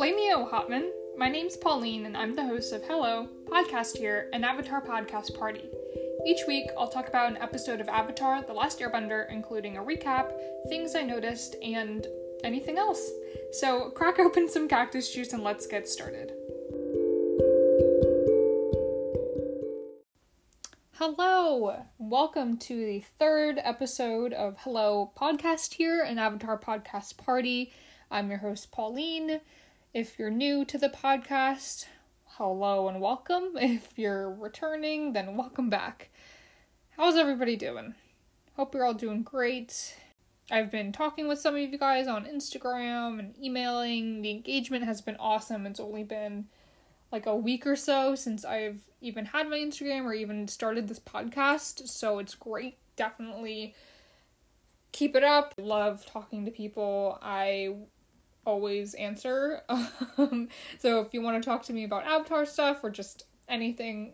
Flameo Hotman. My name's Pauline, and I'm the host of Hello, Podcast Here, an Avatar podcast party. Each week, I'll talk about an episode of Avatar The Last Airbender, including a recap, things I noticed, and anything else. So, crack open some cactus juice and let's get started. Hello! Welcome to the third episode of Hello Podcast Here, an Avatar podcast party. I'm your host, Pauline. If you're new to the podcast, hello and welcome. If you're returning, then welcome back. How's everybody doing? Hope you're all doing great. I've been talking with some of you guys on Instagram and emailing. The engagement has been awesome. It's only been like a week or so since I've even had my Instagram or even started this podcast. So it's great. Definitely keep it up. Love talking to people. I always answer. Um, so if you want to talk to me about Avatar stuff or just anything,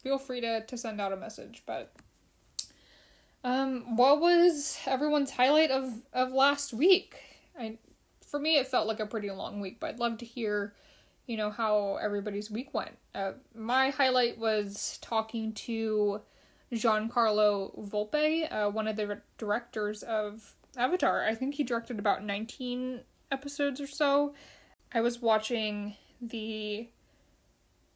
feel free to, to send out a message. But um, what was everyone's highlight of, of last week? I for me it felt like a pretty long week, but I'd love to hear you know, how everybody's week went. Uh, my highlight was talking to Giancarlo Volpe, uh, one of the directors of Avatar. I think he directed about 19 episodes or so. I was watching the.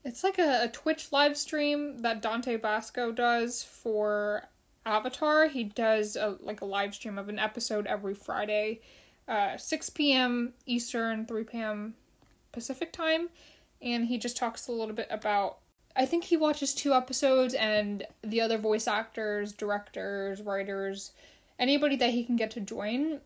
It's like a, a Twitch live stream that Dante Basco does for Avatar. He does a, like a live stream of an episode every Friday, uh, 6 p.m. Eastern, 3 p.m. Pacific time, and he just talks a little bit about. I think he watches two episodes, and the other voice actors, directors, writers, anybody that he can get to join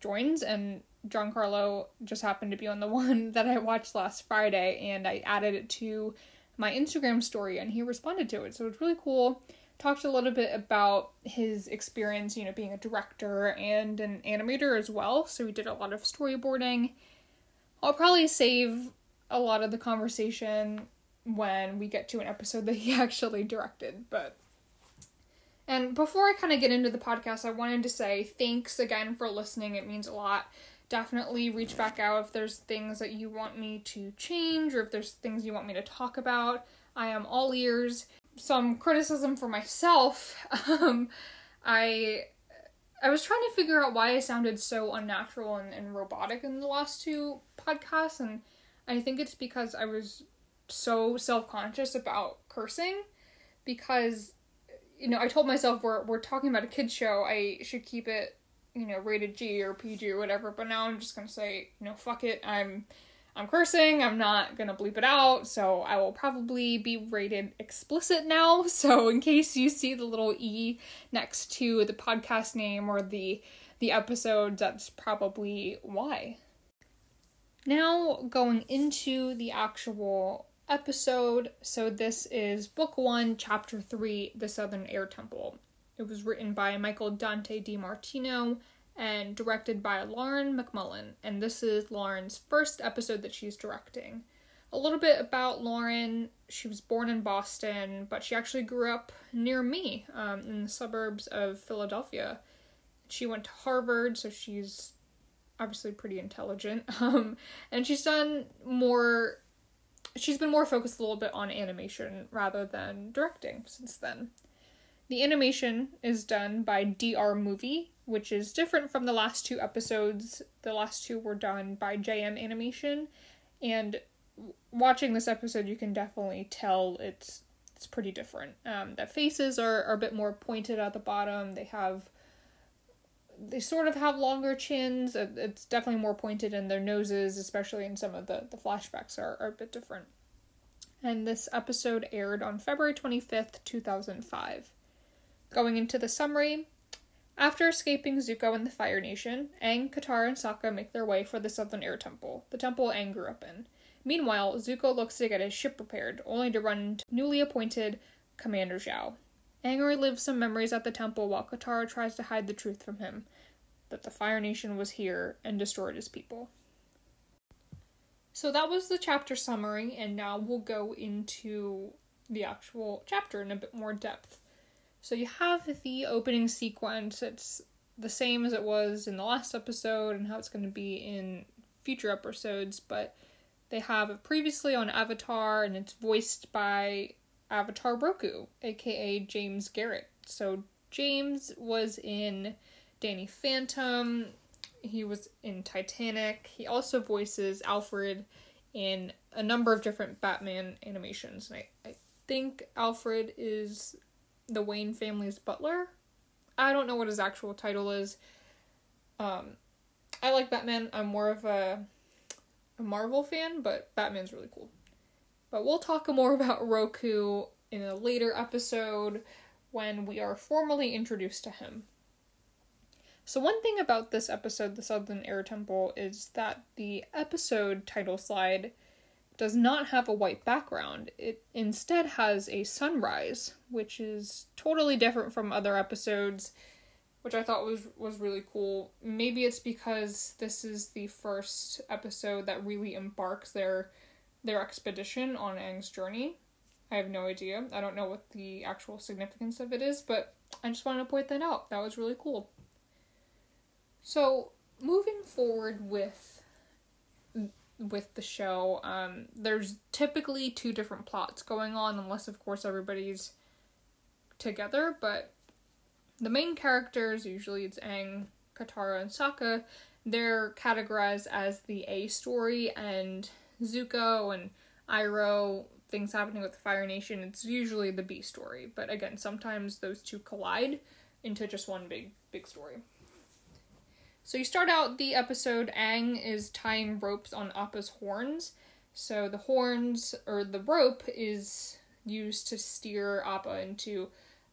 joins. And Giancarlo just happened to be on the one that I watched last Friday, and I added it to my Instagram story, and he responded to it. So it's really cool. Talked a little bit about his experience, you know, being a director and an animator as well. So he did a lot of storyboarding I'll probably save a lot of the conversation when we get to an episode that he actually directed, but and before I kind of get into the podcast, I wanted to say thanks again for listening. It means a lot. Definitely reach back out if there's things that you want me to change or if there's things you want me to talk about. I am all ears. Some criticism for myself. Um, I I was trying to figure out why I sounded so unnatural and, and robotic in the last two podcasts, and I think it's because I was so self conscious about cursing because you know, I told myself we're we're talking about a kids show, I should keep it, you know, rated G or PG or whatever, but now I'm just gonna say, you know, fuck it, I'm I'm cursing, I'm not gonna bleep it out, so I will probably be rated explicit now. So in case you see the little E next to the podcast name or the the episode, that's probably why. Now going into the actual episode. So this is book 1, chapter 3, The Southern Air Temple. It was written by Michael Dante DiMartino and directed by Lauren McMullen, and this is Lauren's first episode that she's directing. A little bit about Lauren she was born in Boston, but she actually grew up near me um, in the suburbs of Philadelphia. She went to Harvard, so she's obviously pretty intelligent. Um, and she's done more, she's been more focused a little bit on animation rather than directing since then. The animation is done by DR Movie, which is different from the last two episodes. The last two were done by JM Animation, and watching this episode, you can definitely tell it's it's pretty different. Um, the faces are, are a bit more pointed at the bottom. They have they sort of have longer chins. It's definitely more pointed in their noses, especially in some of the, the flashbacks are, are a bit different. And this episode aired on February 25th, 2005. Going into the summary, after escaping Zuko and the Fire Nation, Aang, Katara, and Sokka make their way for the Southern Air Temple, the temple Aang grew up in. Meanwhile, Zuko looks to get his ship repaired, only to run into newly appointed Commander Zhao. Aang relives some memories at the temple while Katara tries to hide the truth from him that the Fire Nation was here and destroyed his people. So that was the chapter summary, and now we'll go into the actual chapter in a bit more depth. So you have the opening sequence, it's the same as it was in the last episode and how it's going to be in future episodes, but they have it previously on Avatar, and it's voiced by Avatar Roku, aka James Garrett. So James was in Danny Phantom, he was in Titanic. He also voices Alfred in a number of different Batman animations. And I, I think Alfred is the Wayne family's butler. I don't know what his actual title is. Um, I like Batman. I'm more of a a Marvel fan, but Batman's really cool. But we'll talk more about Roku in a later episode when we are formally introduced to him. So, one thing about this episode, The Southern Air Temple, is that the episode title slide does not have a white background. It instead has a sunrise, which is totally different from other episodes which I thought was was really cool. Maybe it's because this is the first episode that really embarks their their expedition on Aang's journey. I have no idea. I don't know what the actual significance of it is, but I just wanted to point that out. That was really cool. So, moving forward with with the show, um, there's typically two different plots going on, unless of course everybody's together. But the main characters, usually it's Aang, Katara, and Sokka, they're categorized as the A story, and Zuko and Iroh, things happening with the Fire Nation, it's usually the B story. But again, sometimes those two collide into just one big, big story. So you start out the episode, Aang is tying ropes on Appa's horns. So the horns, or the rope, is used to steer Appa into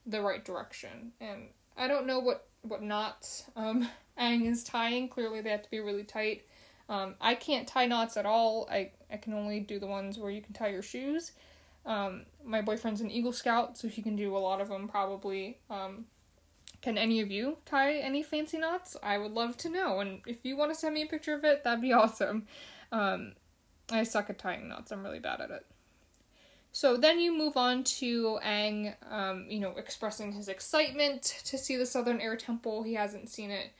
the right direction. And I don't know what what knots um, Aang is tying. Clearly, they have to be really tight. Um, I can't tie knots at all. I I can only do the ones where you can tie your shoes. Um, my boyfriend's an Eagle Scout, so he can do a lot of them probably. Um, can any of you tie any fancy knots? I would love to know. And if you want to send me a picture of it, that'd be awesome. Um, I suck at tying knots. I'm really bad at it. So then you move on to Aang, um, you know, expressing his excitement to see the Southern Air Temple. He hasn't seen it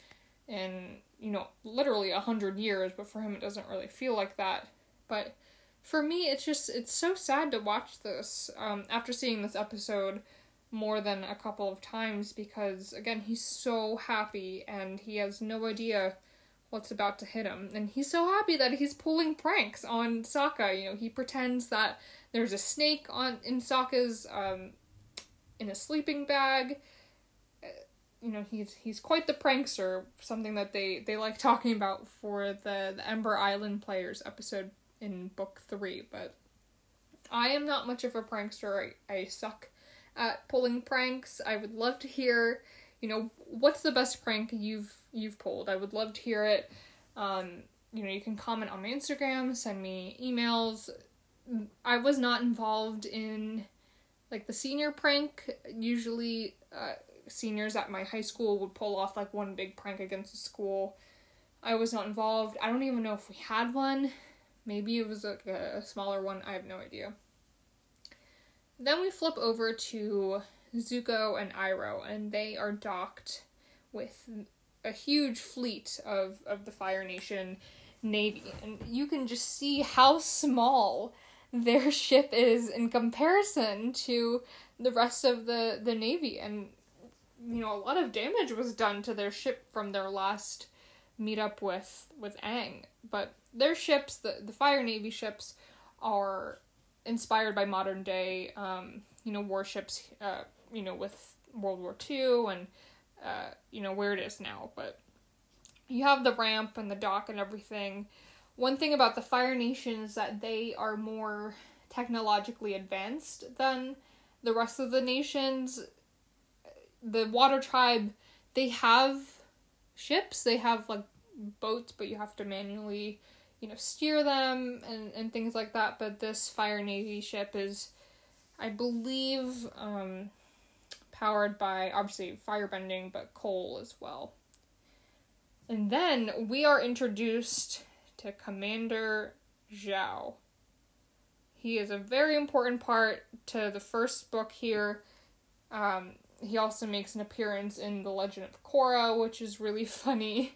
in, you know, literally a hundred years, but for him it doesn't really feel like that. But for me, it's just, it's so sad to watch this um, after seeing this episode more than a couple of times because, again, he's so happy and he has no idea what's about to hit him. And he's so happy that he's pulling pranks on Sokka. You know, he pretends that there's a snake on in Sokka's um, in a sleeping bag. You know, he's he's quite the prankster. Something that they they like talking about for the the Ember Island players episode in book three. But I am not much of a prankster. I I suck at pulling pranks. I would love to hear. You know, what's the best prank you've you've pulled? I would love to hear it. Um, you know, you can comment on my Instagram, send me emails, I was not involved in like the senior prank. Usually, uh, seniors at my high school would pull off like one big prank against the school. I was not involved. I don't even know if we had one. Maybe it was like a smaller one. I have no idea. Then we flip over to Zuko and Iroh, and they are docked with a huge fleet of, of the Fire Nation Navy. And you can just see how small their ship is in comparison to the rest of the the navy and you know a lot of damage was done to their ship from their last meetup with with Aang but their ships the the fire navy ships are inspired by modern day um you know warships uh you know with World War II and uh you know where it is now but you have the ramp and the dock and everything one thing about the Fire Nation is that they are more technologically advanced than the rest of the nations. The Water Tribe, they have ships, they have like boats, but you have to manually, you know, steer them and, and things like that. But this Fire Navy ship is, I believe, um, powered by obviously firebending, but coal as well. And then we are introduced to Commander Zhao. He is a very important part to the first book here. Um, he also makes an appearance in The Legend of Korra, which is really funny.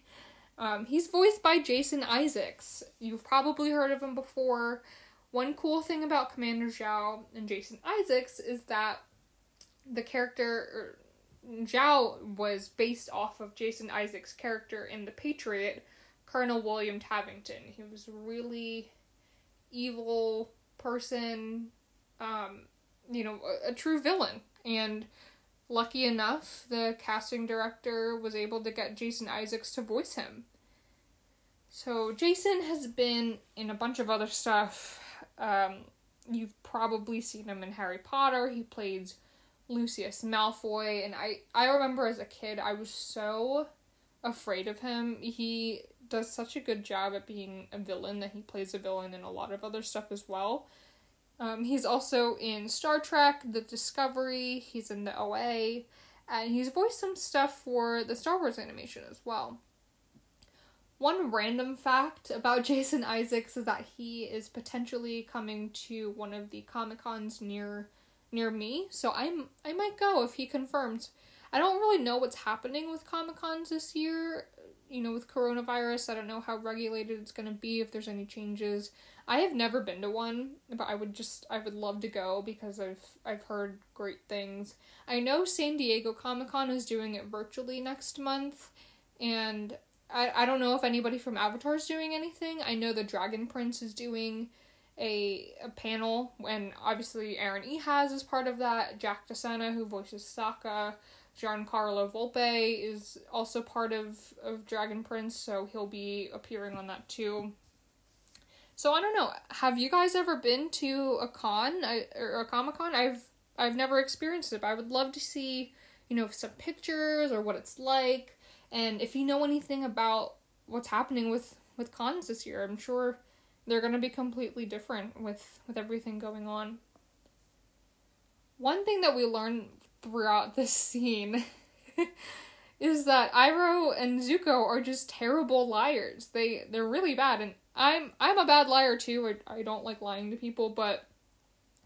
Um, he's voiced by Jason Isaacs. You've probably heard of him before. One cool thing about Commander Zhao and Jason Isaacs is that the character Zhao was based off of Jason Isaacs' character in The Patriot, Colonel William Tavington. He was a really evil person, um, you know, a, a true villain. And lucky enough, the casting director was able to get Jason Isaacs to voice him. So Jason has been in a bunch of other stuff. Um, you've probably seen him in Harry Potter. He plays Lucius Malfoy, and I I remember as a kid I was so afraid of him. He does such a good job at being a villain that he plays a villain in a lot of other stuff as well. Um, he's also in Star Trek, The Discovery, he's in the OA, and he's voiced some stuff for the Star Wars animation as well. One random fact about Jason Isaacs is that he is potentially coming to one of the Comic Cons near near me, so I'm I might go if he confirms. I don't really know what's happening with Comic Cons this year. You know, with coronavirus, I don't know how regulated it's gonna be. If there's any changes, I have never been to one, but I would just I would love to go because I've I've heard great things. I know San Diego Comic Con is doing it virtually next month, and I I don't know if anybody from Avatar is doing anything. I know the Dragon Prince is doing a, a panel, and obviously Aaron Ehasz is part of that. Jack DeSena, who voices Sokka, Giancarlo Volpe is also part of, of Dragon Prince, so he'll be appearing on that too. So I don't know. Have you guys ever been to a con I, or a comic con? I've I've never experienced it, but I would love to see, you know, some pictures or what it's like, and if you know anything about what's happening with with cons this year. I'm sure they're going to be completely different with with everything going on. One thing that we learned throughout this scene is that Iroh and Zuko are just terrible liars. They they're really bad and I'm I'm a bad liar too. I, I don't like lying to people, but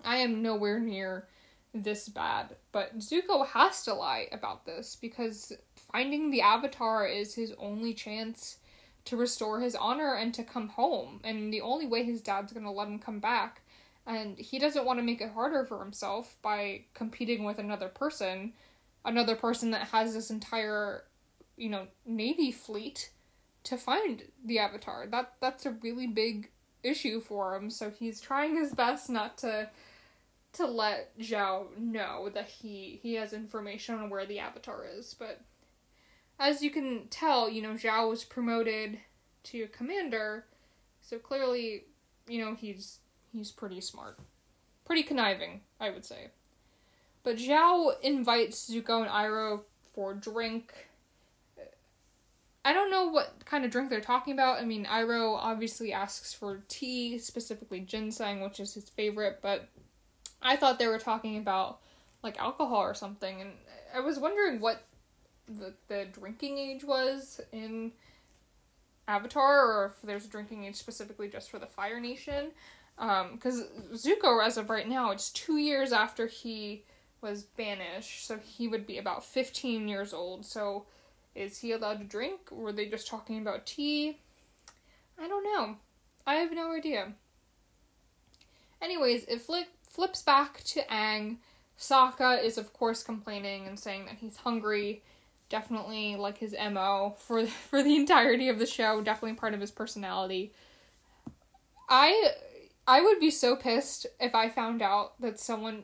I am nowhere near this bad. But Zuko has to lie about this because finding the avatar is his only chance to restore his honor and to come home. And the only way his dad's going to let him come back. And he doesn't want to make it harder for himself by competing with another person, another person that has this entire, you know, navy fleet to find the avatar. That that's a really big issue for him. So he's trying his best not to to let Zhao know that he he has information on where the avatar is, but as you can tell, you know, Zhao was promoted to commander, so clearly, you know, he's he's pretty smart. Pretty conniving, I would say. But Zhao invites Zuko and Iroh for a drink. I don't know what kind of drink they're talking about. I mean, Iroh obviously asks for tea, specifically ginseng, which is his favorite, but I thought they were talking about like alcohol or something, and I was wondering what the, the drinking age was in Avatar, or if there's a drinking age specifically just for the Fire Nation. Because um, Zuko, as of right now, it's two years after he was banished, so he would be about 15 years old. So, is he allowed to drink? Were they just talking about tea? I don't know. I have no idea. Anyways, it flip, flips back to Aang. Sokka is, of course, complaining and saying that he's hungry definitely like his mo for for the entirety of the show definitely part of his personality i i would be so pissed if i found out that someone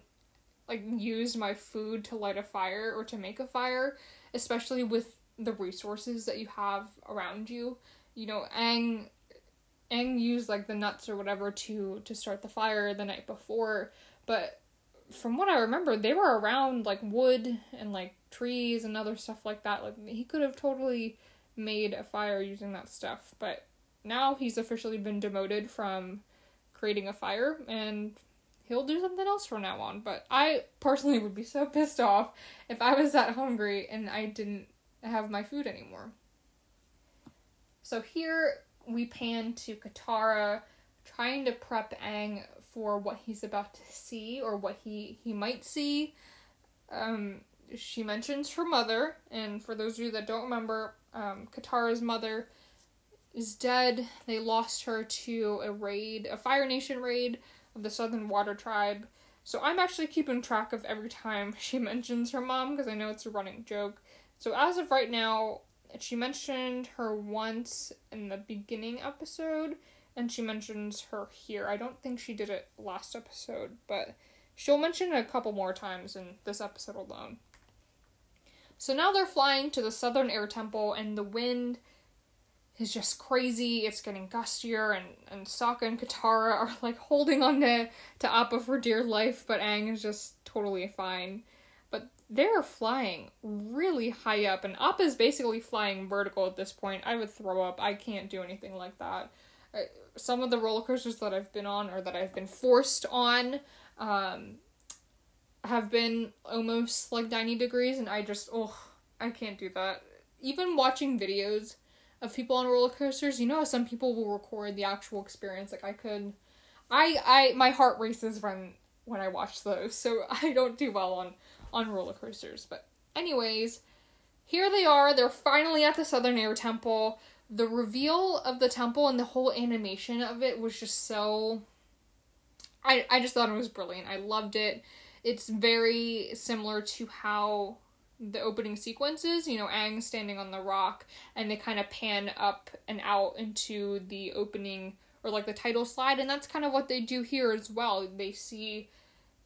like used my food to light a fire or to make a fire especially with the resources that you have around you you know Aang Aang used like the nuts or whatever to to start the fire the night before but from what I remember, they were around like wood and like trees and other stuff like that. Like he could have totally made a fire using that stuff, but now he's officially been demoted from creating a fire and he'll do something else from now on. But I personally would be so pissed off if I was that hungry and I didn't have my food anymore. So here we pan to Katara trying to prep Aang for what he's about to see or what he he might see. Um, she mentions her mother, and for those of you that don't remember, um, Katara's mother is dead. They lost her to a raid, a Fire Nation raid of the Southern Water Tribe. So I'm actually keeping track of every time she mentions her mom because I know it's a running joke. So as of right now, she mentioned her once in the beginning episode, and she mentions her here. I don't think she did it last episode, but she'll mention it a couple more times in this episode alone. So now they're flying to the Southern Air Temple, and the wind is just crazy. It's getting gustier, and, and Sokka and Katara are like holding on to, to Appa for dear life, but Aang is just totally fine. They're flying really high up, and Appa is basically flying vertical at this point. I would throw up. I can't do anything like that. some of the roller coasters that I've been on or that I've been forced on um, have been almost like 90 degrees, and I just, oh, I can't do that. Even watching videos of people on roller coasters, you know, some people will record the actual experience. Like I could, I, I, my heart races when when I watch those, so I don't do well on on roller coasters. But anyways, here they are. They're finally at the Southern Air Temple. The reveal of the temple and the whole animation of it was just so. I I just thought it was brilliant. I loved it. It's very similar to how the opening sequences, you know, Aang standing on the rock, and they kind of pan up and out into the opening or like the title slide, and that's kind of what they do here as well. They see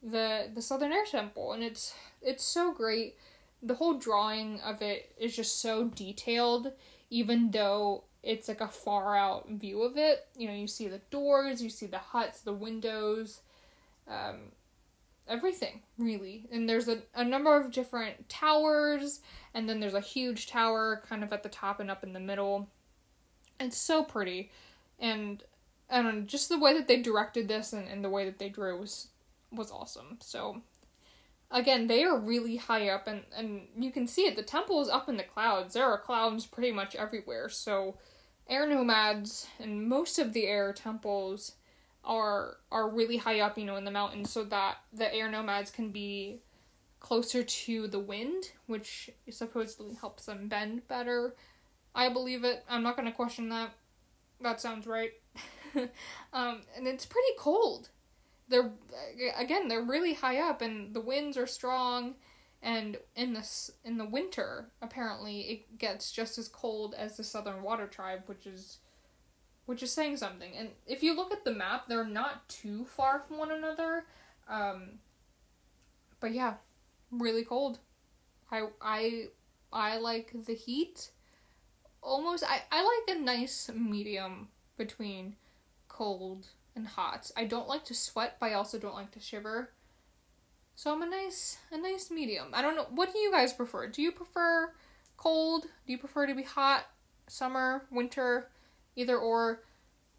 the the Southern Air Temple, and it's it's so great. The whole drawing of it is just so detailed, even though it's like a far out view of it. You know, you see the doors, you see the huts, the windows. Um, everything really and there's a, a number of different towers and then there's a huge tower kind of at the top and up in the middle it's so pretty and I don't know, just the way that they directed this and, and the way that they drew was was awesome so again they are really high up and and you can see it the temple is up in the clouds there are clouds pretty much everywhere so air nomads and most of the air temples are are really high up, you know, in the mountains, so that the air nomads can be closer to the wind, which supposedly helps them bend better. I believe it. I'm not gonna question that. That sounds right. um, and it's pretty cold. They're again, they're really high up, and the winds are strong. And in this in the winter, apparently, it gets just as cold as the Southern Water Tribe, which is which is saying something. And if you look at the map, they're not too far from one another. Um, but yeah, really cold. I I I like the heat. Almost I I like a nice medium between cold and hot. I don't like to sweat, but I also don't like to shiver. So I'm a nice a nice medium. I don't know what do you guys prefer? Do you prefer cold? Do you prefer to be hot? Summer, winter? either or.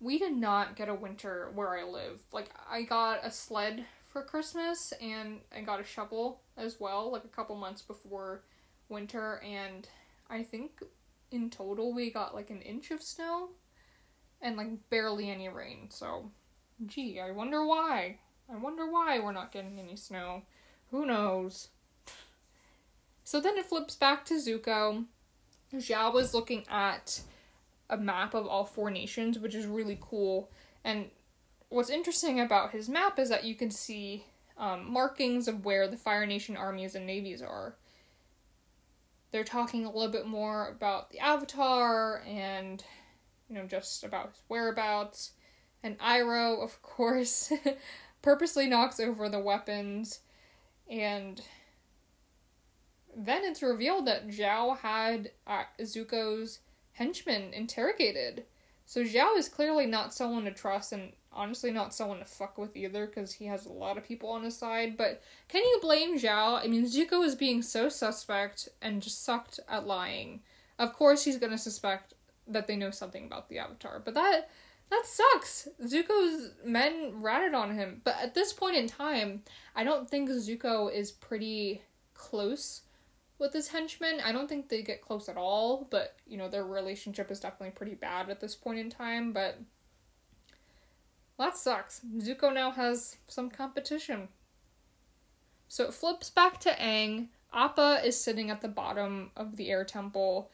We did not get a winter where I live. Like I got a sled for Christmas and I got a shovel as well, like a couple months before winter, and I think in total we got like an inch of snow and like barely any rain. So, gee, I wonder why. I wonder why we're not getting any snow. Who knows? So then it flips back to Zuko. Zhao was looking at a map of all four nations, which is really cool. And what's interesting about his map is that you can see um, markings of where the Fire Nation armies and navies are. They're talking a little bit more about the Avatar and, you know, just about his whereabouts. And Iroh, of course, purposely knocks over the weapons. And then it's revealed that Zhao had uh, Zuko's henchmen interrogated. So Zhao is clearly not someone to trust and honestly not someone to fuck with either because he has a lot of people on his side. But can you blame Zhao? I mean, Zuko is being so suspect and just sucked at lying. Of course, he's gonna suspect that they know something about the Avatar, but that that sucks. Zuko's men ratted on him, but at this point in time, I don't think Zuko is pretty close with his henchmen. I don't think they get close at all, but you know, their relationship is definitely pretty bad at this point in time, but that sucks. Zuko now has some competition. So it flips back to Aang. Appa is sitting at the bottom of the air temple.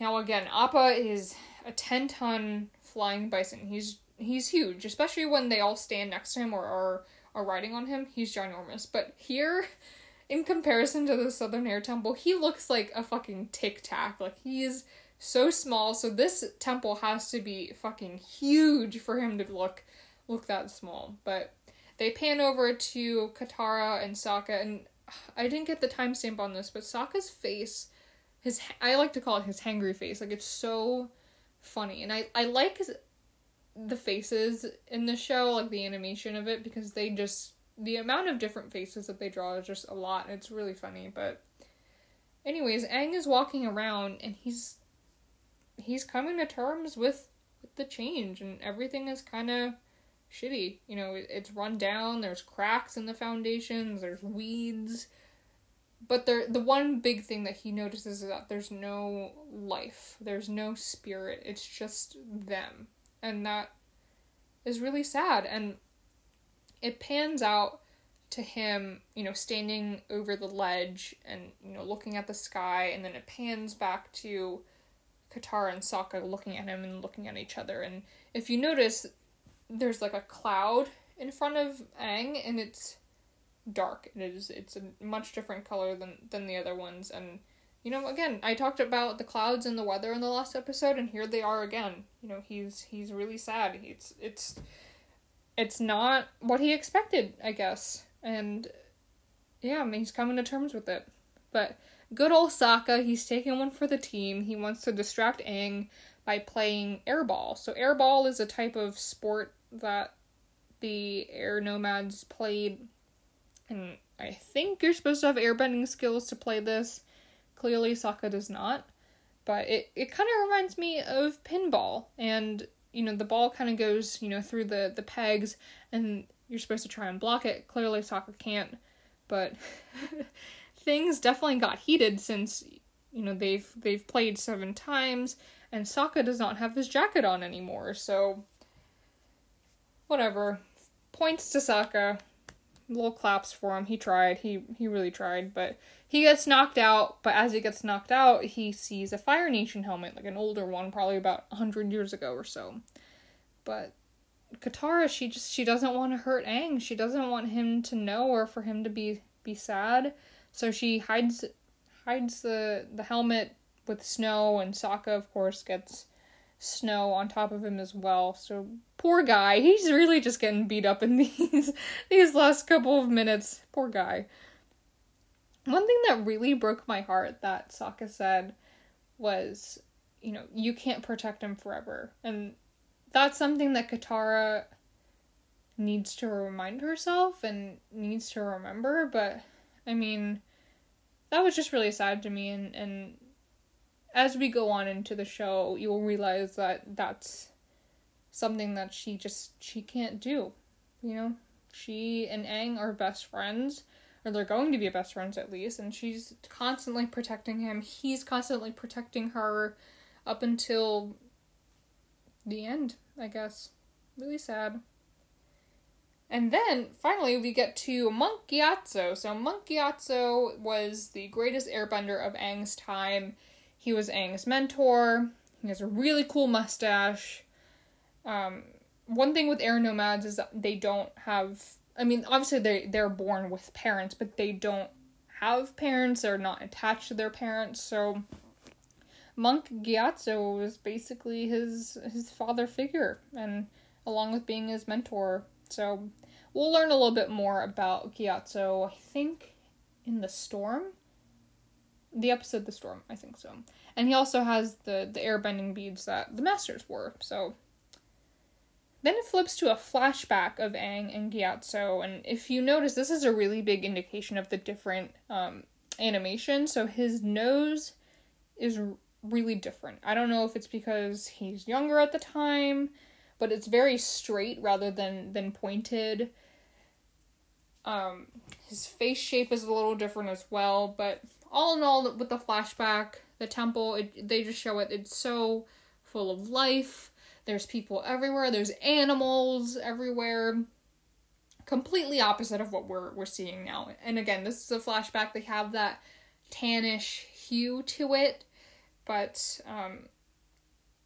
Now again, Appa is a 10 ton flying bison. He's he's huge, especially when they all stand next to him or are, are riding on him. He's ginormous. But here, in comparison to the Southern Air Temple, he looks like a fucking tic tac. Like he is so small. So this temple has to be fucking huge for him to look look that small. But they pan over to Katara and Sokka, and I didn't get the timestamp on this, but Sokka's face, his I like to call it his hangry face. Like it's so funny, and I I like the faces in the show, like the animation of it, because they just the amount of different faces that they draw is just a lot. And it's really funny, but anyways, Aang is walking around and he's he's coming to terms with with the change and everything is kind of shitty. You know, it's run down, there's cracks in the foundations, there's weeds. But there the one big thing that he notices is that there's no life. There's no spirit. It's just them. And that is really sad and it pans out to him, you know, standing over the ledge and, you know, looking at the sky, and then it pans back to Katara and Sokka looking at him and looking at each other. And if you notice, there's like a cloud in front of Aang, and it's dark. It is it's a much different color than than the other ones. And you know, again, I talked about the clouds and the weather in the last episode, and here they are again. You know, he's he's really sad. It's it's it's not what he expected, I guess. And yeah, I mean, he's coming to terms with it. But good old Sokka, he's taking one for the team. He wants to distract Aang by playing airball. So airball is a type of sport that the air nomads played and I think you're supposed to have airbending skills to play this. Clearly Sokka does not. But it, it kind of reminds me of pinball and you know the ball kind of goes, you know, through the the pegs and you're supposed to try and block it. Clearly Sokka can't. But things definitely got heated since you know they've they've played seven times and Sokka does not have his jacket on anymore. So whatever. Points to Sokka. Little claps for him. He tried. He he really tried, but he gets knocked out. But as he gets knocked out, he sees a Fire Nation helmet, like an older one, probably about hundred years ago or so. But Katara, she just she doesn't want to hurt Aang. She doesn't want him to know or for him to be be sad. So she hides hides the the helmet with snow, and Sokka, of course, gets snow on top of him as well. So poor guy, he's really just getting beat up in these these last couple of minutes. Poor guy. One thing that really broke my heart that Sokka said was, you know, you can't protect him forever. And that's something that Katara needs to remind herself and needs to remember, but I mean, that was just really sad to me and and as we go on into the show, you'll realize that that's something that she just she can't do. You know, she and Aang are best friends, or they're going to be best friends at least, and she's constantly protecting him. He's constantly protecting her up until the end, I guess. Really sad. And then finally we get to Monk Gyatso. So Monk Gyatso was the greatest airbender of Aang's time. He was Aang's mentor. He has a really cool mustache. Um, one thing with air nomads is that they don't have. I mean, obviously they they're born with parents, but they don't have parents. They're not attached to their parents. So Monk Gyatso was basically his his father figure, and along with being his mentor. So we'll learn a little bit more about Gyatso. I think in the storm. The episode The Storm, I think so. And he also has the the airbending beads that the masters wore. So then it flips to a flashback of Aang and Gyatso, and if you notice, this is a really big indication of the different um, animation. So his nose is really different. I don't know if it's because he's younger at the time, but it's very straight rather than than pointed. Um, his face shape is a little different as well, but all in all, with the flashback, the temple, it, they just show it. It's so full of life there's people everywhere. There's animals everywhere. Completely opposite of what we're we're seeing now. And again, this is a flashback. They have that tannish hue to it, but um,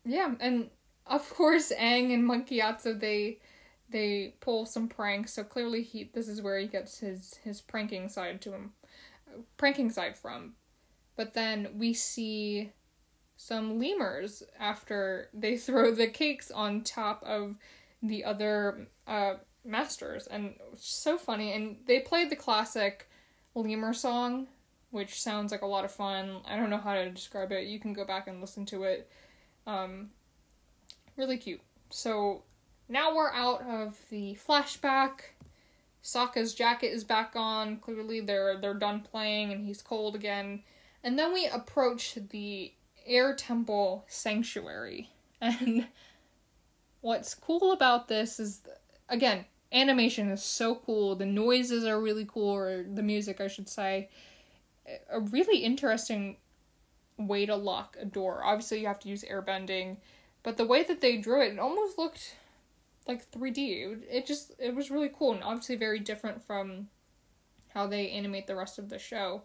yeah, and of course, Aang and Monkey Gyatso they they pull some pranks. So clearly, he this is where he gets his his pranking side to him, pranking side from. But then we see some lemurs after they throw the cakes on top of the other uh, masters, and so funny. And they played the classic lemur song, which sounds like a lot of fun. I don't know how to describe it. You can go back and listen to it. Um, really cute. So now we're out of the flashback. Sokka's jacket is back on. Clearly they're they're done playing and he's cold again. And then we approach the Air Temple Sanctuary. And what's cool about this is again, animation is so cool. The noises are really cool or the music I should say. A really interesting way to lock a door. Obviously you have to use airbending, but the way that they drew it, it almost looked like 3D. It just it was really cool and obviously very different from how they animate the rest of the show.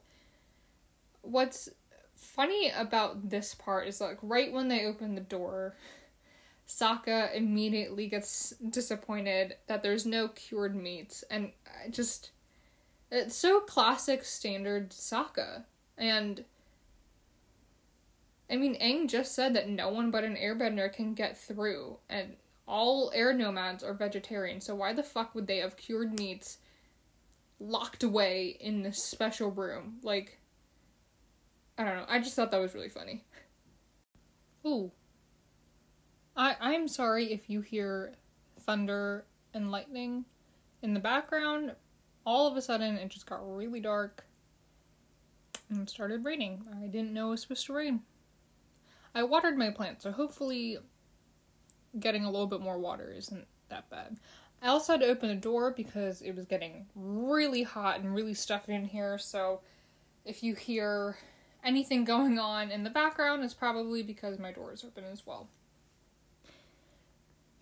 What's funny about this part is like right when they open the door, Sokka immediately gets disappointed that there's no cured meats and I just it's so classic standard Sokka and I mean Aang just said that no one but an airbender can get through and all air nomads are vegetarian, so why the fuck would they have cured meats locked away in this special room? Like, I don't know. I just thought that was really funny. Ooh. I I'm sorry if you hear thunder and lightning in the background. All of a sudden, it just got really dark and started raining. I didn't know it was supposed to rain. I watered my plants, so hopefully getting a little bit more water isn't that bad. I also had to open the door because it was getting really hot and really stuffy in here, so if you hear anything going on in the background, it's probably because my door is open as well.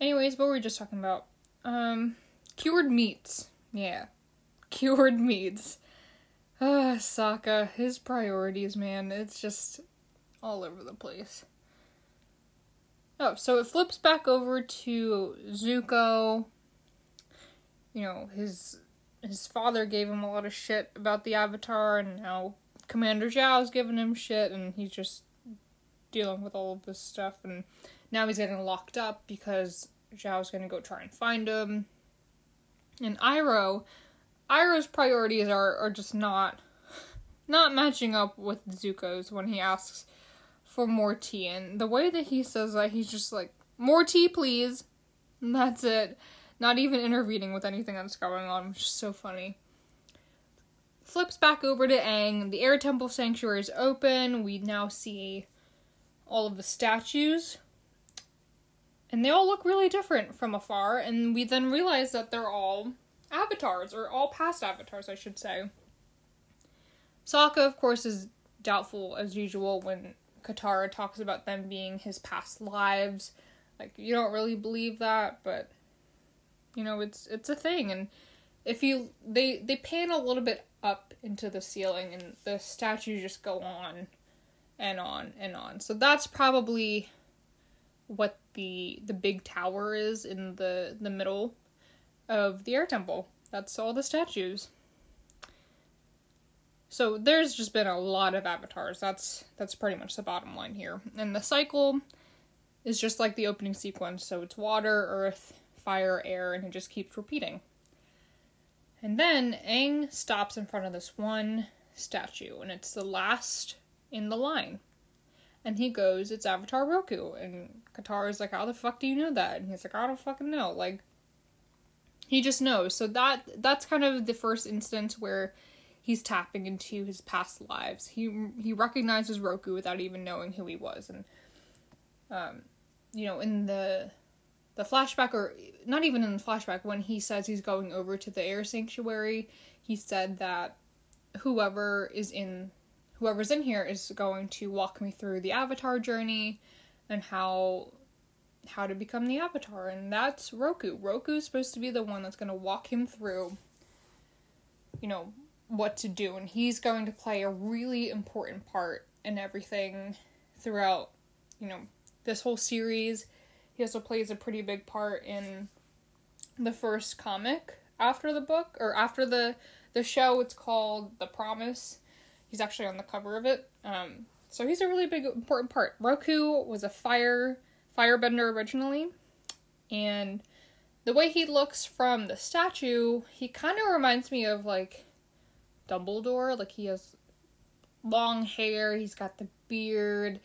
Anyways, what were we just talking about? Um, cured meats. Yeah. Cured meats. Ah, Sokka, his priorities, man, it's just all over the place. Oh, so it flips back over to Zuko. You know, his his father gave him a lot of shit about the Avatar, and now Commander Zhao's giving him shit, and he's just dealing with all of this stuff. And now he's getting locked up because Zhao's gonna go try and find him. And Iroh, Iroh's priorities are are just not not matching up with Zuko's when he asks for more tea. And the way that he says that, he's just like, more tea, please. And that's it. Not even intervening with anything that's going on, which is so funny. Flips back over to Aang. The Air Temple Sanctuary is open. We now see all of the statues. And they all look really different from afar. And we then realize that they're all avatars, or all past avatars, I should say. Sokka, of course, is doubtful as usual when Katara talks about them being his past lives. Like you don't really believe that, but you know, it's it's a thing and if you they they pan a little bit up into the ceiling and the statues just go on and on and on. So that's probably what the the big tower is in the the middle of the air temple. That's all the statues. So there's just been a lot of avatars. That's that's pretty much the bottom line here. And the cycle is just like the opening sequence. So it's water, earth, fire, air, and it just keeps repeating. And then Aang stops in front of this one statue, and it's the last in the line. And he goes, It's Avatar Roku. And Katara's like, How the fuck do you know that? And he's like, I don't fucking know. Like he just knows. So that that's kind of the first instance where he's tapping into his past lives. He he recognizes Roku without even knowing who he was, and um, you know, in the the flashback, or not even in the flashback, when he says he's going over to the air sanctuary, he said that whoever is in whoever's in here is going to walk me through the avatar journey and how how to become the avatar and that's Roku. Roku's supposed to be the one that's going to walk him through you know what to do and he's going to play a really important part in everything throughout you know this whole series. He also plays a pretty big part in the first comic after the book or after the the show. It's called The Promise. He's actually on the cover of it. Um, so he's a really big important part. Roku was a fire firebender originally, and the way he looks from the statue, he kind of reminds me of like Dumbledore. Like he has long hair, he's got the beard,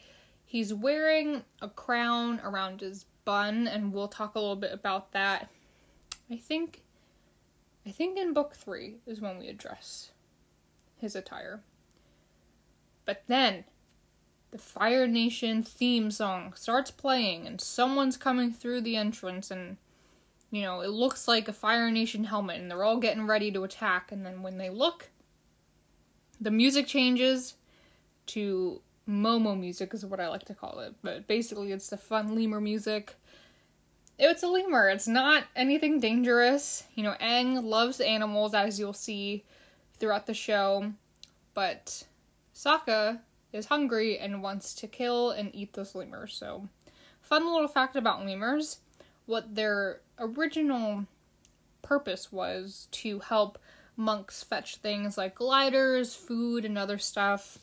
he's wearing a crown around his bun, and we'll talk a little bit about that. I think I think in book 3 is when we address his attire. But then the Fire Nation theme song starts playing and someone's coming through the entrance and you know, it looks like a Fire Nation helmet and they're all getting ready to attack and then when they look the music changes to Momo music is what I like to call it, but basically it's the fun lemur music. It's a lemur. It's not anything dangerous. You know, Aang loves animals as you'll see throughout the show, but Sokka is hungry and wants to kill and eat this lemur. So, fun little fact about lemurs what their original purpose was to help monks fetch things like gliders, food, and other stuff.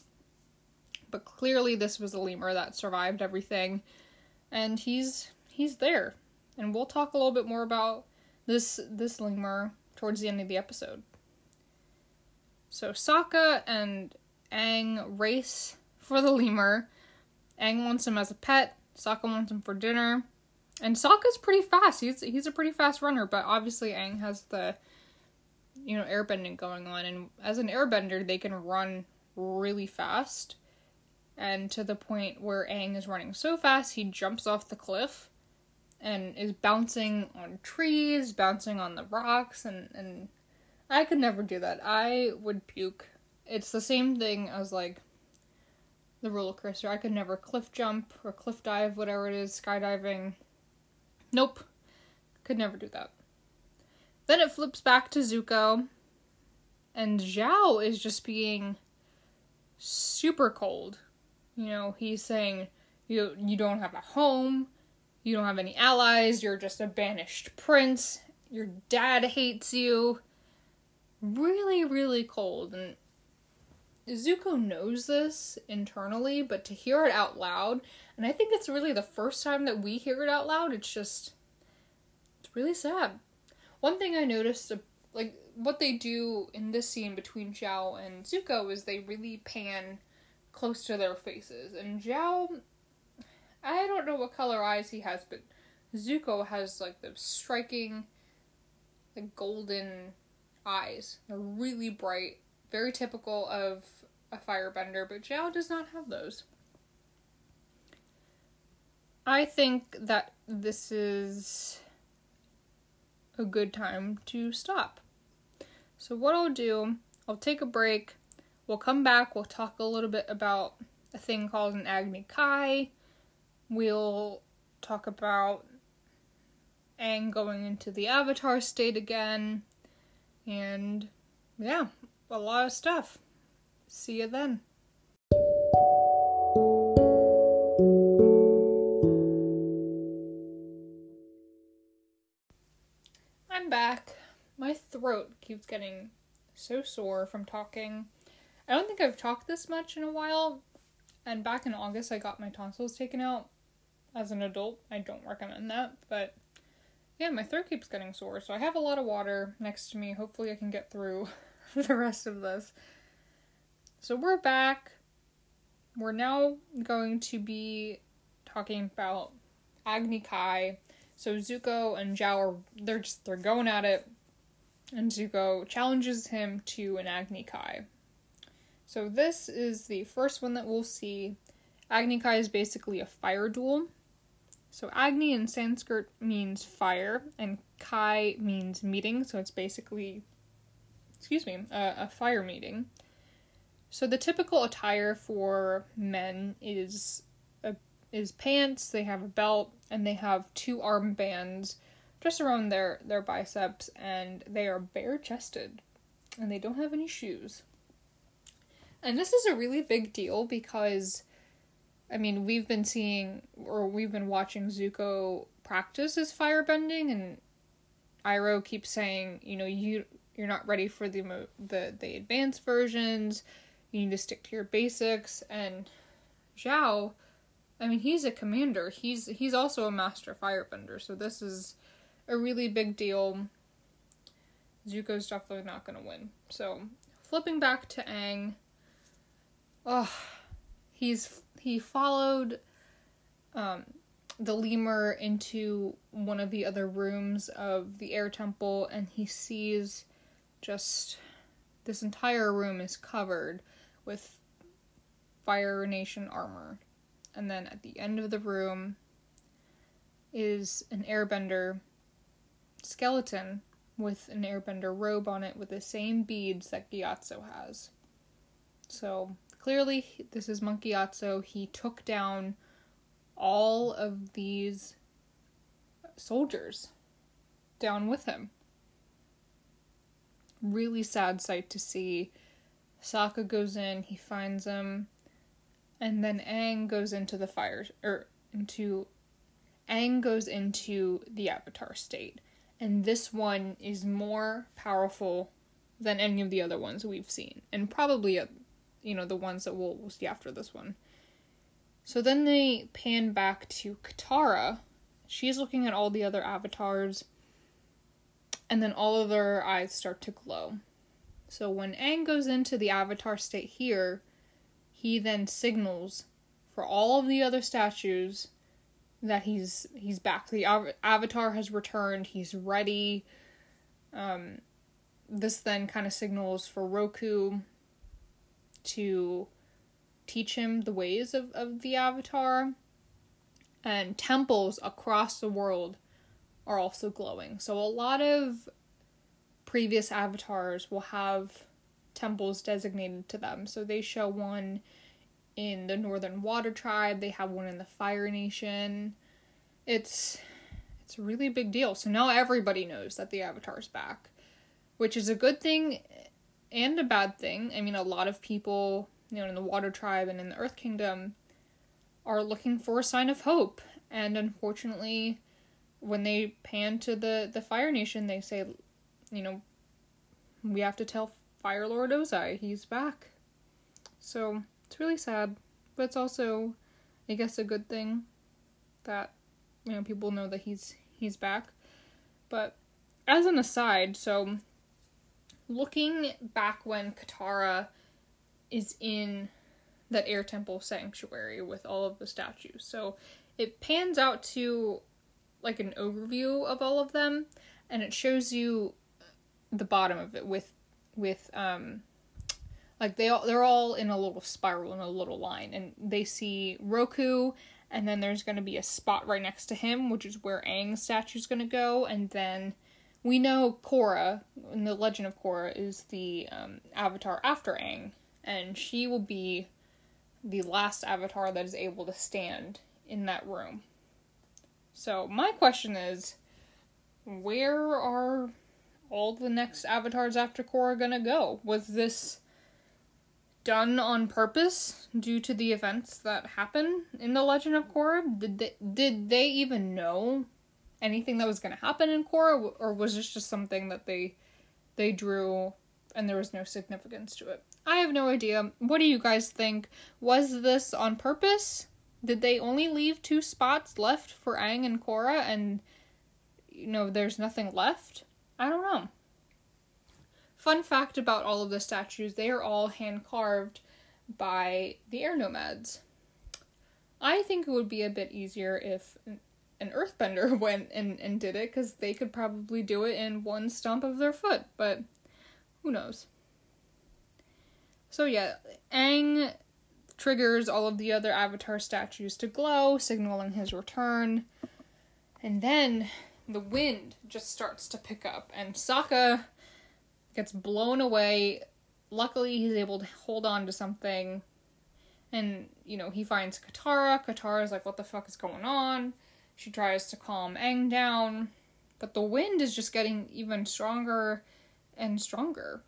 But clearly, this was a lemur that survived everything, and he's he's there. And we'll talk a little bit more about this this lemur towards the end of the episode. So Sokka and Aang race for the lemur. Aang wants him as a pet. Sokka wants him for dinner. And Sokka's pretty fast. He's he's a pretty fast runner, but obviously Aang has the you know airbending going on and as an airbender they can run really fast and to the point where Aang is running so fast he jumps off the cliff and is bouncing on trees, bouncing on the rocks and and I could never do that. I would puke. It's the same thing as like the roller coaster. I could never cliff jump or cliff dive, whatever it is, skydiving. Nope. Could never do that. Then it flips back to Zuko, and Zhao is just being super cold. You know, he's saying, you, you don't have a home, you don't have any allies, you're just a banished prince, your dad hates you. Really, really cold. And Zuko knows this internally, but to hear it out loud, and I think it's really the first time that we hear it out loud, it's just, it's really sad. One thing I noticed, uh, like, what they do in this scene between Zhao and Zuko is they really pan close to their faces. And Zhao, I don't know what color eyes he has, but Zuko has, like, the striking, like, golden eyes. They're really bright, very typical of a firebender, but Zhao does not have those. I think that this is a good time to stop. So, what I'll do, I'll take a break. We'll come back. We'll talk a little bit about a thing called an Agni Kai. We'll talk about Aang going into the Avatar state again. And yeah, a lot of stuff. See you then. My throat keeps getting so sore from talking. I don't think I've talked this much in a while. And back in August, I got my tonsils taken out. As an adult, I don't recommend that, but yeah, my throat keeps getting sore, so I have a lot of water next to me. Hopefully, I can get through the rest of this. So, we're back. We're now going to be talking about Agni Kai. So, Zuko and Zhao are they're just they're going at it, and Zuko challenges him to an Agni Kai. So, this is the first one that we'll see. Agni Kai is basically a fire duel so Agni in Sanskrit means fire, and Kai means meeting, so it's basically, excuse me, a, a fire meeting. So the typical attire for men is a, is pants. They have a belt, and they have two armbands just around their their biceps, and they are bare chested, and they don't have any shoes. And this is a really big deal because I mean, we've been seeing or we've been watching Zuko practice his firebending, and Iroh keeps saying, you know, you you're not ready for the the the advanced versions. You need to stick to your basics. And Zhao, I mean, he's a commander. He's he's also a master firebender. So this is a really big deal. Zuko's definitely not going to win. So flipping back to Aang. Oh, he's he followed um, the lemur into one of the other rooms of the air temple and he sees just this entire room is covered with Fire Nation armor. And then at the end of the room is an airbender skeleton with an airbender robe on it with the same beads that Gyatso has. So clearly, this is Monk Gyatso. He took down all of these soldiers down with him. Really sad sight to see. Sokka goes in, he finds him, and then Aang goes into the fire or into Aang goes into the avatar state. And this one is more powerful than any of the other ones we've seen, and probably uh, you know the ones that we'll, see after this one. So then they pan back to Katara. She's looking at all the other avatars, and then all of their eyes start to glow. So when Aang goes into the avatar state here, he then signals for all of the other statues that he's he's back. The av- avatar has returned. He's ready. Um, this then kind of signals for Roku to teach him the ways of, of the Avatar. And temples across the world are also glowing. So a lot of previous avatars will have temples designated to them. So they show one in the Northern Water Tribe, they have one in the Fire Nation. It's it's a really big deal. So now everybody knows that the Avatar's back, which is a good thing and a bad thing. I mean, a lot of people you know, in the Water Tribe and in the Earth Kingdom, are looking for a sign of hope. And unfortunately, when they pan to the, the Fire Nation, they say, you know, we have to tell Fire Lord Ozai he's back. So it's really sad, but it's also, I guess, a good thing that you know people know that he's he's back. But as an aside, so looking back when Katara is in that air temple sanctuary with all of the statues. So it pans out to like an overview of all of them and it shows you the bottom of it with with um like they all they're all in a little spiral in a little line and they see Roku and then there's going to be a spot right next to him which is where Aang's statue's going to go and then we know Korra in the legend of Korra is the um, avatar after Aang and she will be the last avatar that is able to stand in that room. So, my question is where are all the next avatars after Korra gonna go? Was this done on purpose due to the events that happen in the Legend of Korra? Did they, did they even know anything that was going to happen in Korra, or was this just something that they they drew and there was no significance to it? I have no idea. What do you guys think? Was this on purpose? Did they only leave two spots left for Aang and Korra and you know there's nothing left? I don't know. Fun fact about all of the statues, they are all hand carved by the air nomads. I think it would be a bit easier if an earthbender went and, and did it because they could probably do it in one stomp of their foot, but who knows? So yeah, Aang triggers all of the other avatar statues to glow, signaling his return. And then the wind just starts to pick up, and Sokka gets blown away. Luckily, he's able to hold on to something. And, you know, he finds Katara. Katara's like, what the fuck is going on? She tries to calm Aang down. But the wind is just getting even stronger and stronger.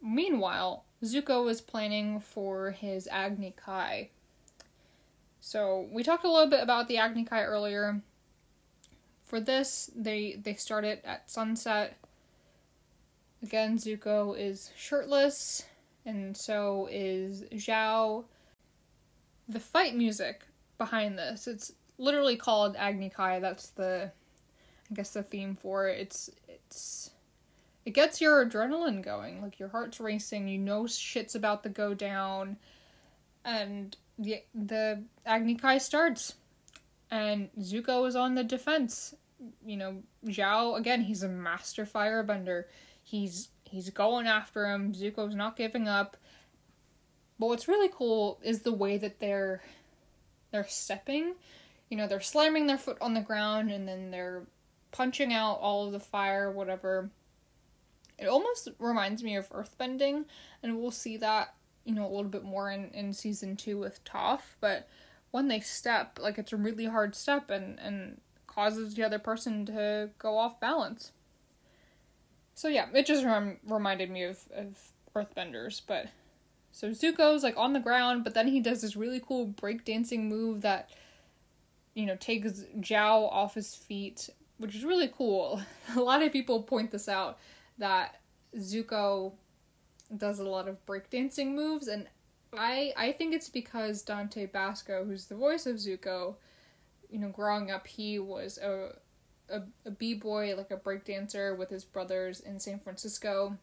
Meanwhile, Zuko is planning for his Agni Kai. So we talked a little bit about the Agni Kai earlier. For this, they they start it at sunset. Again, Zuko is shirtless, and so is Zhao. The fight music behind this, it's literally called Agni Kai. That's the I guess the theme for it. It's it's it gets your adrenaline going. Like your heart's racing, you know shit's about to go down. And the the Agni Kai starts. And Zuko is on the defense. You know, Zhao again, he's a master firebender. He's he's going after him. Zuko's not giving up. But what's really cool is the way that they're they're stepping. You know, they're slamming their foot on the ground and then they're punching out all of the fire, whatever. It almost reminds me of earthbending, and we'll see that, you know, a little bit more in, in season two with Toph, but when they step, like it's a really hard step and, and causes the other person to go off balance. So yeah, it just rem- reminded me of, of earthbenders, but so Zuko's like on the ground, but then he does this really cool breakdancing move that you know takes Zhao off his feet, which is really cool. A lot of people point this out that Zuko does a lot of breakdancing moves and I I think it's because Dante Basco, who's the voice of Zuko, you know, growing up he was a a, a b-boy, like a breakdancer with his brothers in San Francisco.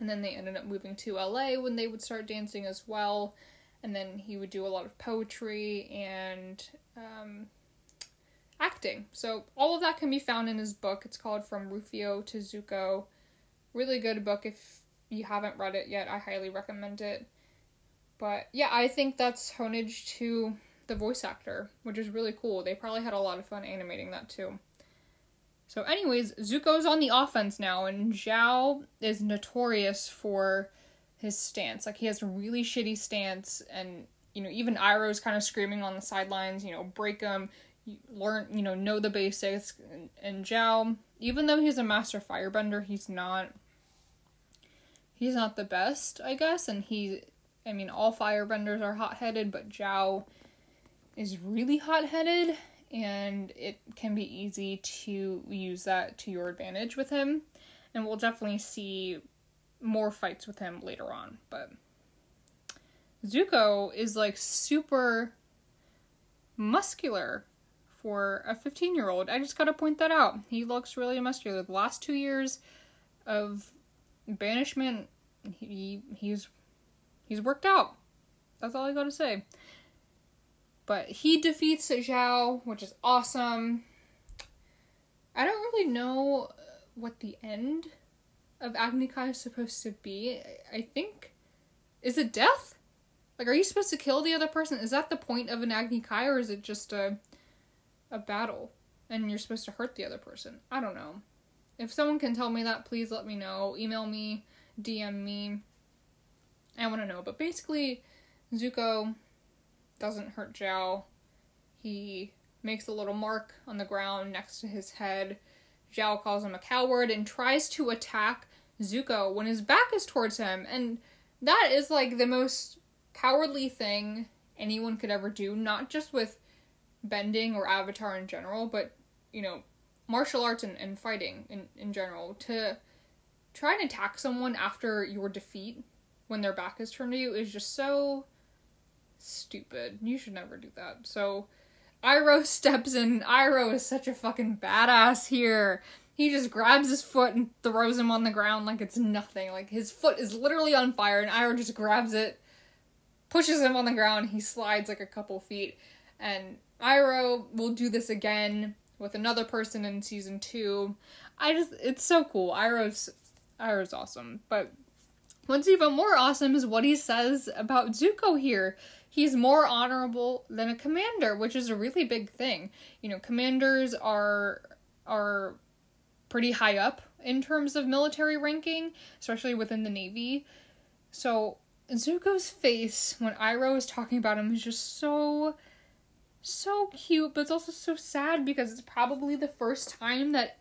And then they ended up moving to LA when they would start dancing as well. And then he would do a lot of poetry and um, acting. So all of that can be found in his book. It's called From Rufio to Zuko. Really good book. If you haven't read it yet, I highly recommend it. But yeah, I think that's homage to the voice actor, which is really cool. They probably had a lot of fun animating that too. So, anyways, Zuko's on the offense now, and Zhao is notorious for his stance. Like, he has a really shitty stance, and, you know, even Iroh's kind of screaming on the sidelines, you know, break him, learn, you know, know the basics. And, and Zhao, even though he's a master firebender, he's not. He's not the best, I guess, and he. I mean, all firebenders are hot headed, but Zhao is really hot headed, and it can be easy to use that to your advantage with him. And we'll definitely see more fights with him later on. But Zuko is like super muscular for a 15 year old. I just gotta point that out. He looks really muscular. The last two years of banishment, he he's he's worked out. That's all I gotta say. But he defeats Zhao, which is awesome. I don't really know what the end of Agni Kai is supposed to be. I think is it death? Like, are you supposed to kill the other person? Is that the point of an Agni Kai, or is it just a a battle and you're supposed to hurt the other person. I don't know. If someone can tell me that, please let me know. Email me, DM me. I want to know. But basically, Zuko doesn't hurt Zhao. He makes a little mark on the ground next to his head. Zhao calls him a coward and tries to attack Zuko when his back is towards him. And that is like the most cowardly thing anyone could ever do, not just with bending or avatar in general, but you know, martial arts and, and fighting in, in general, to try and attack someone after your defeat when their back is turned to you is just so stupid. You should never do that. So Iroh steps in. Iroh is such a fucking badass here. He just grabs his foot and throws him on the ground like it's nothing. Like his foot is literally on fire, and Iroh just grabs it, pushes him on the ground. He slides like a couple feet, and Iroh will do this again with another person in season two. I just it's so cool. Iroh's Iroh's awesome. But what's even more awesome is what he says about Zuko here. He's more honorable than a commander, which is a really big thing. You know, commanders are are pretty high up in terms of military ranking, especially within the Navy. So Zuko's face when Iroh is talking about him is just so so cute, but it's also so sad because it's probably the first time that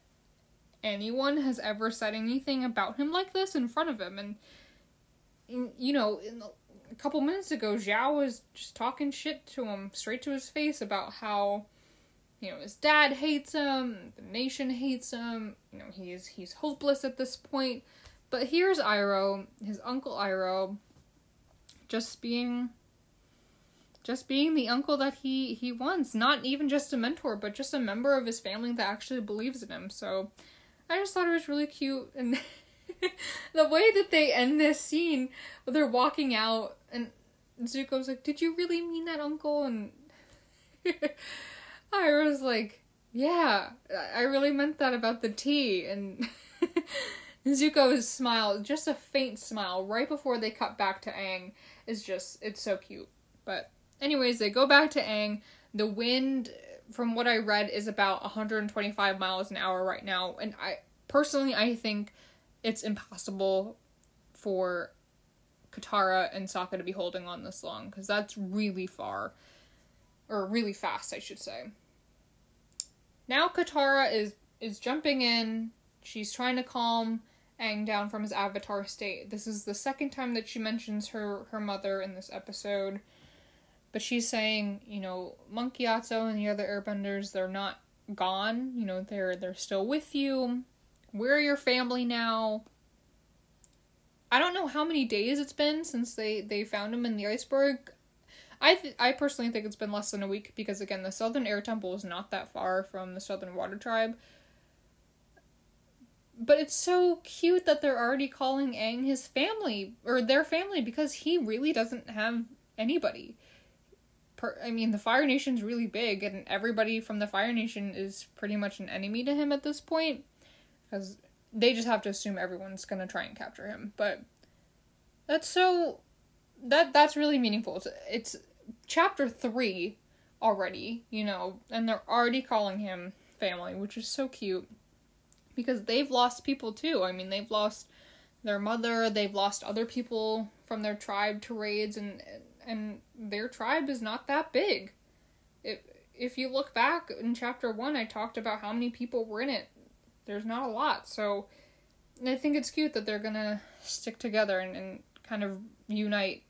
anyone has ever said anything about him like this in front of him. And you know, a couple minutes ago, Zhao was just talking shit to him straight to his face about how, you know, his dad hates him, the nation hates him, you know, he's he's hopeless at this point. But here's Iroh, his uncle Iroh, just being just being the uncle that he he wants. Not even just a mentor but just a member of his family that actually believes in him. So i just thought it was really cute. And the way that they end this scene they're walking out and zuko's like did you really mean that uncle? And i was like yeah i really meant that about the tea. And zuko's smile just a faint smile right before they cut back to Aang. Is just it's so cute. But Anyways, they go back to Aang. The wind, from what I read, is about 125 miles an hour right now, and I personally I think it's impossible for Katara and Sokka to be holding on this long because that's really far, or really fast, I should say. Now Katara is is jumping in. She's trying to calm Aang down from his avatar state. This is the second time that she mentions her her mother in this episode. But she's saying, you know, Monk Gyatso and the other airbenders, they're not gone. You know, they're they're still with you. We're your family now. I don't know how many days it's been since they they found him in the iceberg. I th- I personally think it's been less than a week because again, the Southern Air Temple is not that far from the Southern Water Tribe. But it's so cute that they're already calling Aang his family or their family because he really doesn't have anybody per, I mean, the Fire Nation's really big, and everybody from the Fire Nation is pretty much an enemy to him at this point, because they just have to assume everyone's gonna try and capture him. But that's so that that's really meaningful. It's, it's chapter three already, you know, and they're already calling him family, which is so cute because they've lost people too. I mean, they've lost their mother, they've lost other people from their tribe to raids, and and their tribe is not that big. If if you look back in chapter one, I talked about how many people were in it. There's not a lot, so I think it's cute that they're gonna stick together and, and kind of unite,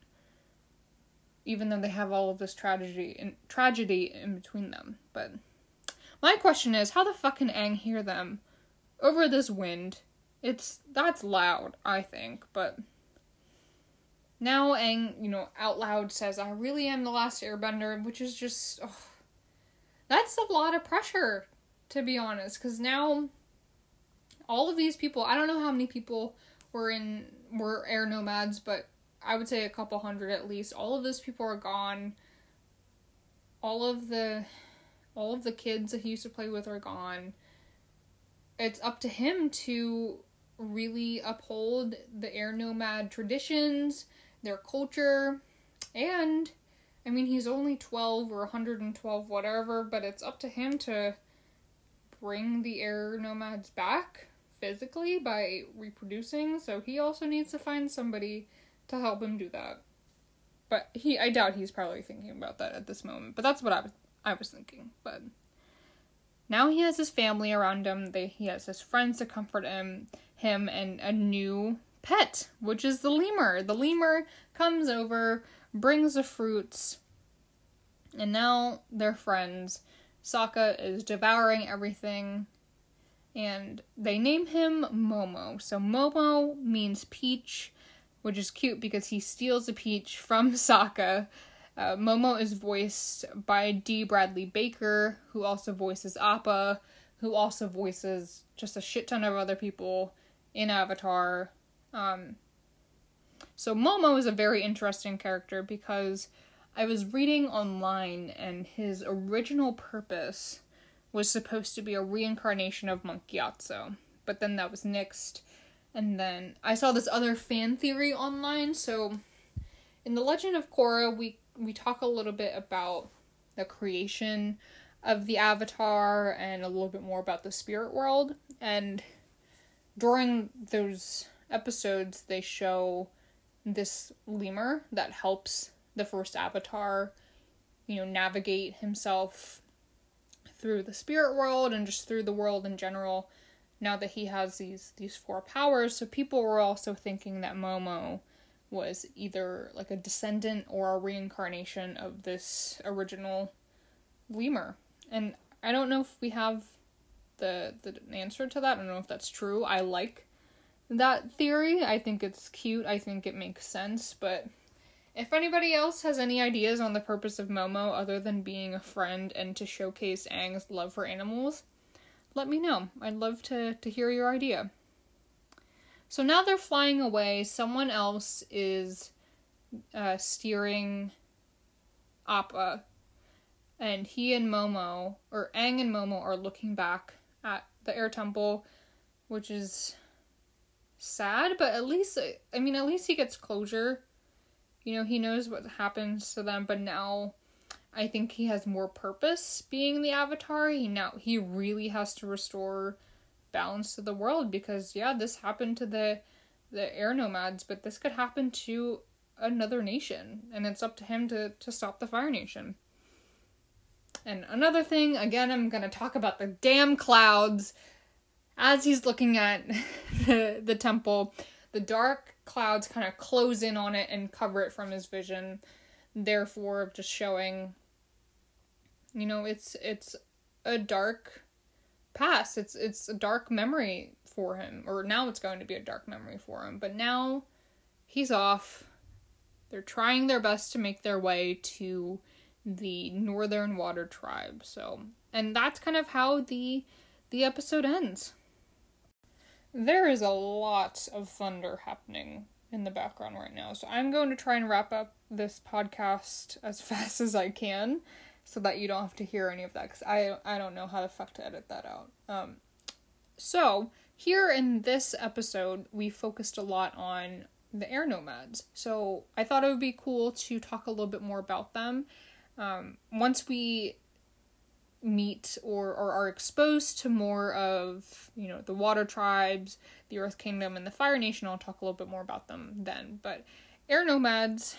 even though they have all of this tragedy and tragedy in between them. But my question is, how the fuck can Aang hear them over this wind? It's that's loud, I think, but now Aang, you know, out loud says, I really am the last airbender, which is just. Oh, that's a lot of pressure, to be honest, because now all of these people, I don't know how many people were in were air nomads, but I would say a couple hundred at least. All of those people are gone. All of the all of the kids that he used to play with are gone. It's up to him to really uphold the air nomad traditions their culture, and I mean, he's only 12 or 112, whatever, but it's up to him to bring the air nomads back physically by reproducing, so he also needs to find somebody to help him do that. But he I doubt he's probably thinking about that at this moment, but that's what I was I was thinking. But now he has his family around him, they he has his friends to comfort him, him and a new pet, which is the lemur. The lemur comes over, brings the fruits, and now they're friends. Sokka is devouring everything, and they name him Momo. So Momo means peach, which is cute because he steals a peach from Sokka. Uh, Momo is voiced by D. Bradley Baker, who also voices Appa, who also voices just a shit ton of other people in Avatar. Um, so Momo is a very interesting character because I was reading online and his original purpose was supposed to be a reincarnation of Monk Gyatso, but then that was nixed. And then I saw this other fan theory online. So in the Legend of Korra, we we talk a little bit about the creation of the Avatar and a little bit more about the spirit world. And during those episodes, they show this lemur that helps the first avatar, you know, navigate himself through the spirit world and just through the world in general. Now that he has these these four powers, so people were also thinking that Momo was either like a descendant or a reincarnation of this original lemur. And I don't know if we have the the answer to that. I don't know if that's true. I like that theory. I think it's cute. I think it makes sense, but if anybody else has any ideas on the purpose of Momo other than being a friend and to showcase Aang's love for animals, let me know. I'd love to, to hear your idea. So now they're flying away. Someone else is uh, steering Appa, and he and Momo, or Aang and Momo, are looking back at the air temple, which is sad, but at least, I mean, at least he gets closure you know, he knows what happens to them, but now I think he has more purpose being the avatar. He now he really has to restore balance to the world because yeah, this happened to the the air nomads, but this could happen to another nation, and it's up to him to to stop the Fire Nation. And another thing, again, I'm gonna talk about the damn clouds. As he's looking at the, the temple, the dark clouds kind of close in on it and cover it from his vision therefore just showing you know it's it's a dark past. It's it's a dark memory for him or now it's going to be a dark memory for him. But now he's off. They're trying their best to make their way to the northern water tribe so. And that's kind of how the the episode ends there is a lot of thunder happening in the background right now. So I'm going to try and wrap up this podcast as fast as I can so that you don't have to hear any of that cuz I I don't know how the fuck to edit that out. Um so here in this episode we focused a lot on the air nomads. So I thought it would be cool to talk a little bit more about them. Um, once we meet or, or are exposed to more of you know the water tribes the earth kingdom and the fire nation. I'll talk a little bit more about them then. But air nomads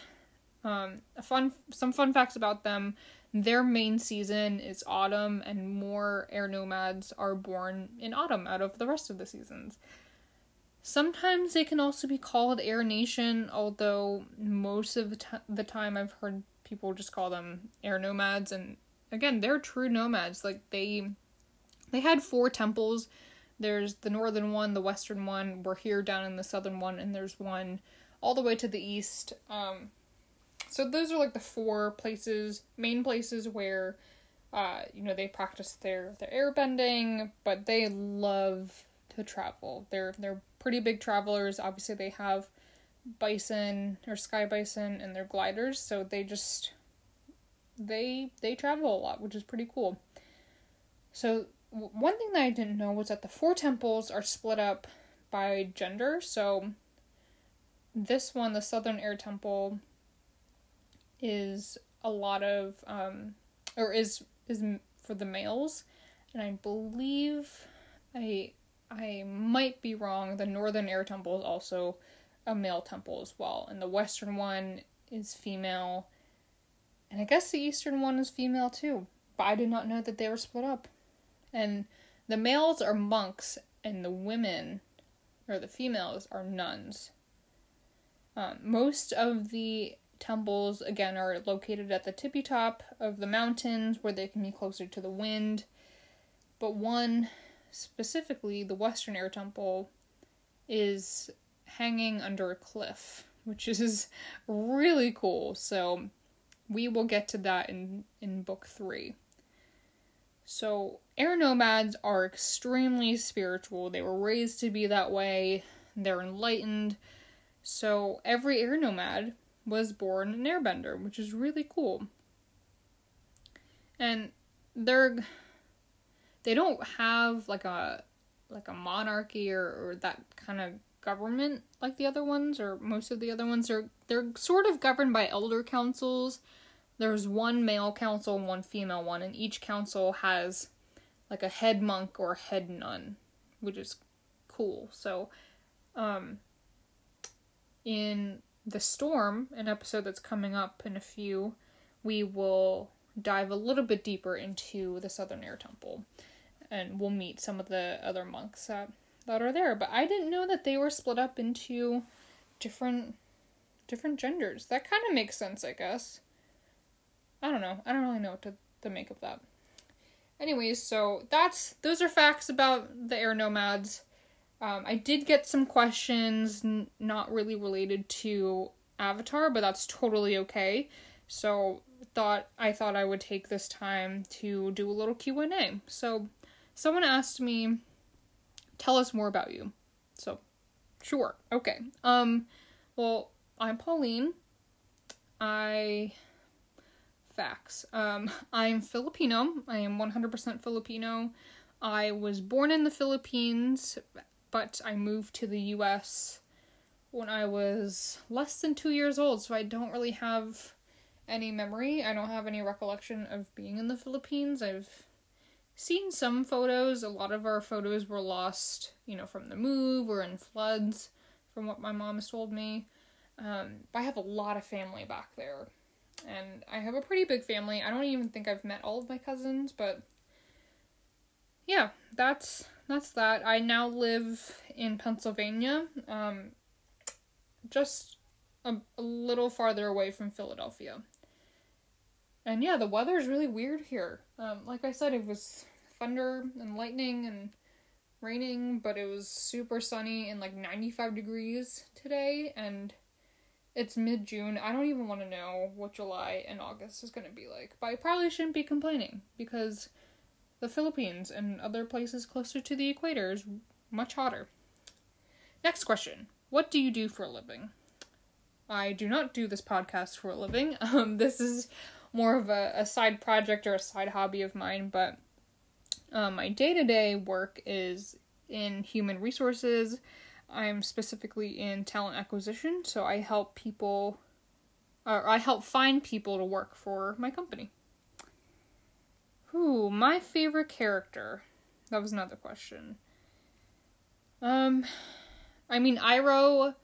um a fun some fun facts about them. Their main season is autumn and more air nomads are born in autumn out of the rest of the seasons. Sometimes they can also be called air nation although most of the, t- the time i've heard people just call them air nomads and again, they're true nomads. Like they they had four temples. There's the northern one, the western one. We're here down in the southern one, and there's one all the way to the east. Um, so those are like the four places, main places where, uh, you know, they practice their their airbending, but they love to travel. They're they're pretty big travelers. Obviously, they have bison or sky bison and their gliders, so they just they they travel a lot, which is pretty cool. So one thing that I didn't know was that the four temples are split up by gender. So this one, the Southern Air Temple, is a lot of um, or is is for the males, and I believe I I might be wrong. The Northern Air Temple is also a male temple as well, and the Western one is female and I guess the Eastern one is female too, but I did not know that they were split up. And the males are monks, and the women, or the females, are nuns. Um, most of the temples, again, are located at the tippy top of the mountains where they can be closer to the wind. But one, specifically the Western Air Temple, is hanging under a cliff, which is really cool. So we will get to that in, in book three. So, air nomads are extremely spiritual. They were raised to be that way, they're enlightened. So, every air nomad was born an airbender, which is really cool. And they're they don't have like a like a monarchy or, or that kind of government like the other ones or most of the other ones are they're sort of governed by elder councils there's one male council and one female one, and each council has like a head monk or head nun, which is cool. So, um, in the storm, an episode that's coming up in a few, we will dive a little bit deeper into the Southern Air Temple, and we'll meet some of the other monks that that are there. But I didn't know that they were split up into different different genders. That kind of makes sense, I guess. I don't know. I don't really know what to, to make of that. Anyways, so that's those are facts about the air nomads. Um, I did get some questions n- not really related to Avatar, but that's totally okay. So thought I thought I would take this time to do a little Q and A. So someone asked me, "Tell us more about you." So, sure, okay. Um, well, I'm Pauline. I facts. Um, I'm Filipino. I am 100% Filipino. I was born in the Philippines, but I moved to the US when I was less than two years old, so I don't really have any memory. I don't have any recollection of being in the Philippines. I've seen some photos. A lot of our photos were lost, you know, from the move or in floods, from what my mom has told me. Um, I have a lot of family back there and I have a pretty big family. I don't even think I've met all of my cousins, but yeah, that's that's that. I now live in Pennsylvania, um, just a, a little farther away from Philadelphia. And yeah, the weather is really weird here. Um, like I said, it was thunder and lightning and raining, but it was super sunny and like 95 degrees today, and it's mid June. I don't even want to know what July and August is going to be like. But I probably shouldn't be complaining because the Philippines and other places closer to the equator is much hotter. Next question What do you do for a living? I do not do this podcast for a living. Um, this is more of a, a side project or a side hobby of mine, but um, my day to day work is in human resources I'm specifically in talent acquisition, so I help people, or I help find people to work for my company. Who my favorite character? That was another question. Um, I mean, Iroh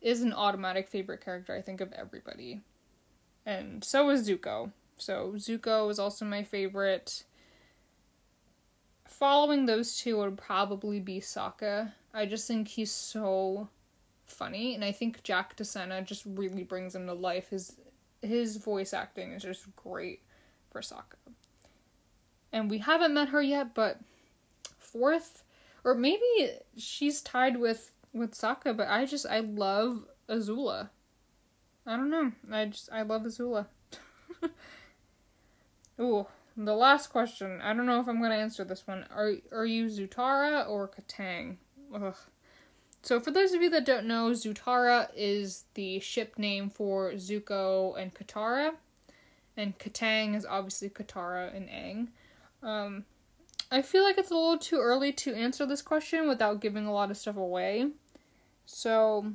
is an automatic favorite character, I think, of everybody. And so is Zuko. So Zuko is also my favorite. Following those two would probably be Sokka I just think he's so funny, and I think Jack DeSena just really brings him to life. His his voice acting is just great for Sokka. And we haven't met her yet, but fourth, or maybe she's tied with with Sokka. But I just I love Azula. I don't know. I just I love Azula. Ooh, the last question. I don't know if I'm gonna answer this one. Are are you Zutara or Kataang? Ugh. So, for those of you that don't know, Zutara is the ship name for Zuko and Katara, and Kataang is obviously Katara and Aang. Um, I feel like it's a little too early to answer this question without giving a lot of stuff away. So,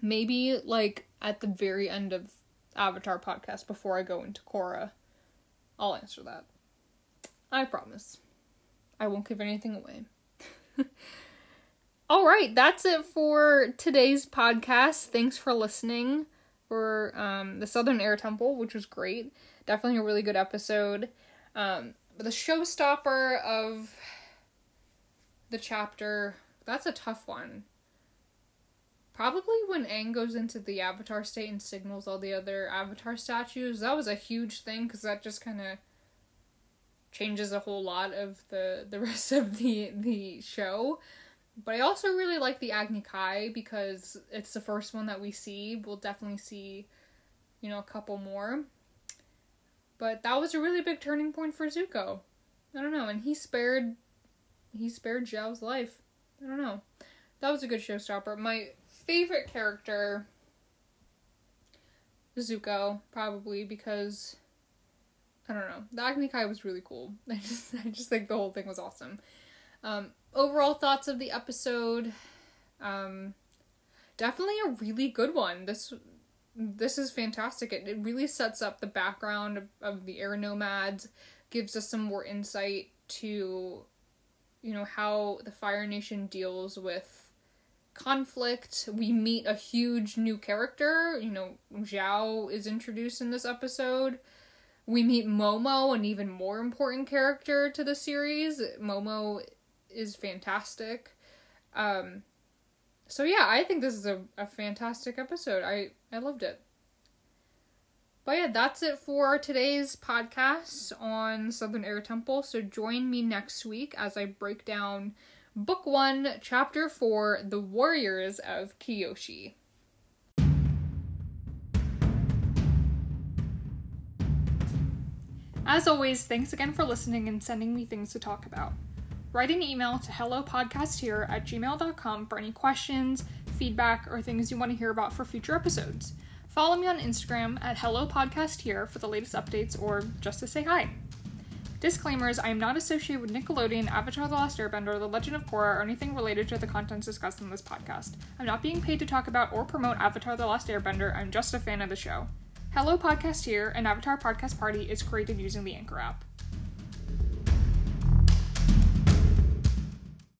maybe like at the very end of Avatar podcast before I go into Korra, I'll answer that. I promise. I won't give anything away. All right, that's it for today's podcast. Thanks for listening for um, the Southern Air Temple, which was great. Definitely a really good episode. Um, but the showstopper of the chapter, that's a tough one. Probably when Aang goes into the Avatar state and signals all the other Avatar statues. That was a huge thing because that just kind of changes a whole lot of the the rest of the the show. But I also really like the Agni Kai because it's the first one that we see. We'll definitely see, you know, a couple more. But that was a really big turning point for Zuko. I don't know, and he spared he spared Zhao's life. I don't know. That was a good showstopper. My favorite character Zuko, probably because I don't know. The Agni Kai was really cool. I just I just think the whole thing was awesome. Um, overall thoughts of the episode, um, definitely a really good one. This this is fantastic. It, it really sets up the background of, of the air nomads, gives us some more insight to, you know, how the Fire Nation deals with conflict. We meet a huge new character. You know, Zhao is introduced in this episode. We meet Momo, an even more important character to the series. Momo is fantastic. Um, so yeah, I think this is a, a fantastic episode. I, I loved it. But yeah, that's it for today's podcast on Southern Air Temple. So join me next week as I break down Book 1, Chapter 4 The Warriors of Kyoshi. As always, thanks again for listening and sending me things to talk about. Write an email to hellopodcasthere at gmail.com for any questions, feedback, or things you want to hear about for future episodes. Follow me on Instagram at hellopodcasthere for the latest updates or just to say hi. Disclaimers I am not associated with Nickelodeon, Avatar The Last Airbender, The Legend of Korra, or anything related to the contents discussed in this podcast. I'm not being paid to talk about or promote Avatar The Last Airbender, I'm just a fan of the show. Hello Podcast Here, an Avatar podcast party, is created using the Anchor app.